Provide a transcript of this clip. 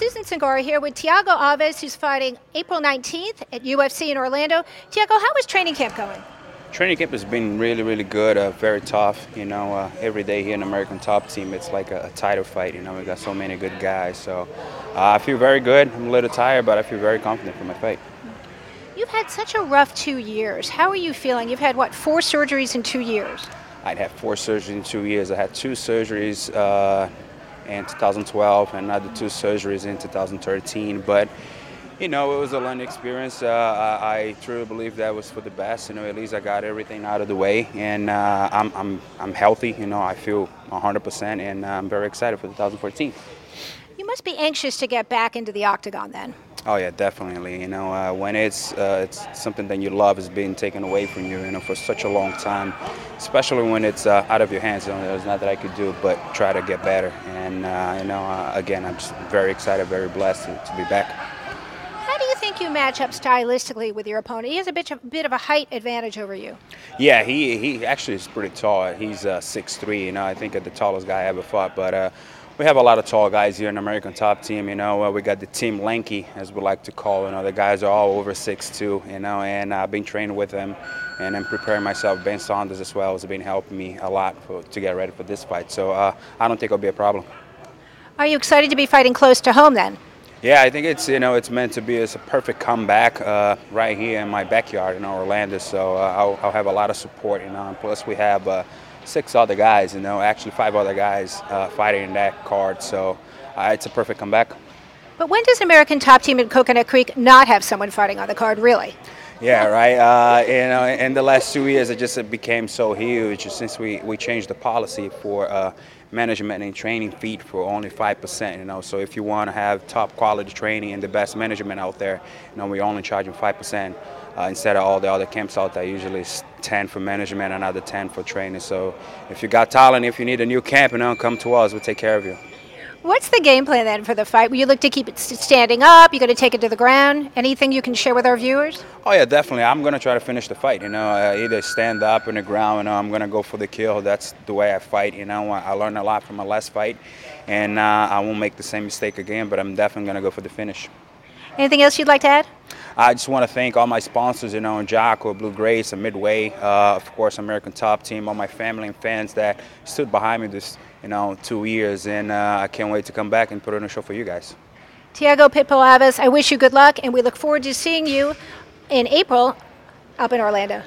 Ryan Singora here with Thiago Alves, who's fighting April 19th at UFC in Orlando. Thiago, how is training camp going? Training camp has been really, really good. Uh, very tough. You know, uh, every day here in American Top Team, it's like a, a, title fight. You know, we got so many good guys. So uh, I feel very good. I'm a little tired, but I feel very confident for my fight. You've had such a rough two years. How are you feeling? You've had what four surgeries in two years? I'd had four surgeries in two years. I had two surgeries uh, in 2012 and another two surgeries in 2013. But you know, it was a learning experience. Uh, I, I, truly believe that was for the best. You know, at least I got everything out of the way, and uh, I'm, I'm, I'm healthy. You know, I feel 100%, and I'm very excited for 2014. You must be anxious to get back into the octagon then. Oh yeah, definitely. You know, uh, when it's uh, it's something that you love is being taken away from you, you know, for such a long time, especially when it's uh, out of your hands. You know, there's nothing I could do but try to get better. And uh, you know, uh, again, I'm just very excited, very blessed to, to, be back. How do you think you match up stylistically with your opponent? He has a bit of, bit of a height advantage over you. Yeah, he he actually is pretty tall. He's uh, 6'3", You know, I think the tallest guy I ever fought, but we have a lot of tall guys here in the American Top Team. You know, uh, we got the team lanky, as we like to call. You know, the guys are all over 6'2", You know, and I've been training with them, and I'm preparing myself. Ben Saunders as well has been helping me a lot for, to get ready for this fight. So uh, I don't think it'll be a problem. Are you excited to be fighting close to home then? Yeah, I think it's you know it's meant to be it's a perfect comeback uh, right here in my backyard in Orlando. So uh, I'll, I'll, have a lot of support. You know, and plus we have uh, six other guys, you know, actually five other guys uh, fighting in that card. So uh, it's a perfect comeback. But when does American Top Team in Coconut Creek not have someone fighting on the card, really? Yeah, right. Uh, you know, in the last two years, it just became so huge since we, we changed the policy for uh, management and training feet for only five percent. You know, so if you want to have top quality training and the best management out there, you know, we're only charging five percent uh, instead of all the other camps out there. Usually it's 10 for management, another 10 for training. So if you got talent, if you need a new camp, you know, come to us. We'll take care of you. What's the game plan then for the fight? Will you look to keep it standing up? You going to take it to the ground? Anything you can share with our viewers? Oh yeah, definitely. I'm going to try to finish the fight. You know, uh, either stand up in the ground. You know, I'm going to go for the kill. That's the way I fight. You know, I learned a lot from my last fight, and uh, I won't make the same mistake again. But I'm definitely going to go for the finish. Anything else you'd like to add? I just want to thank all my sponsors, you know, Jocko, Blue Grace, and Midway, uh, of course, American Top Team, all my family and fans that stood behind me this, you know, two years, and uh, I can't wait to come back and put on a show for you guys. Thiago Pitbull Alves, I wish you good luck, and we look forward to seeing you in April up in Orlando.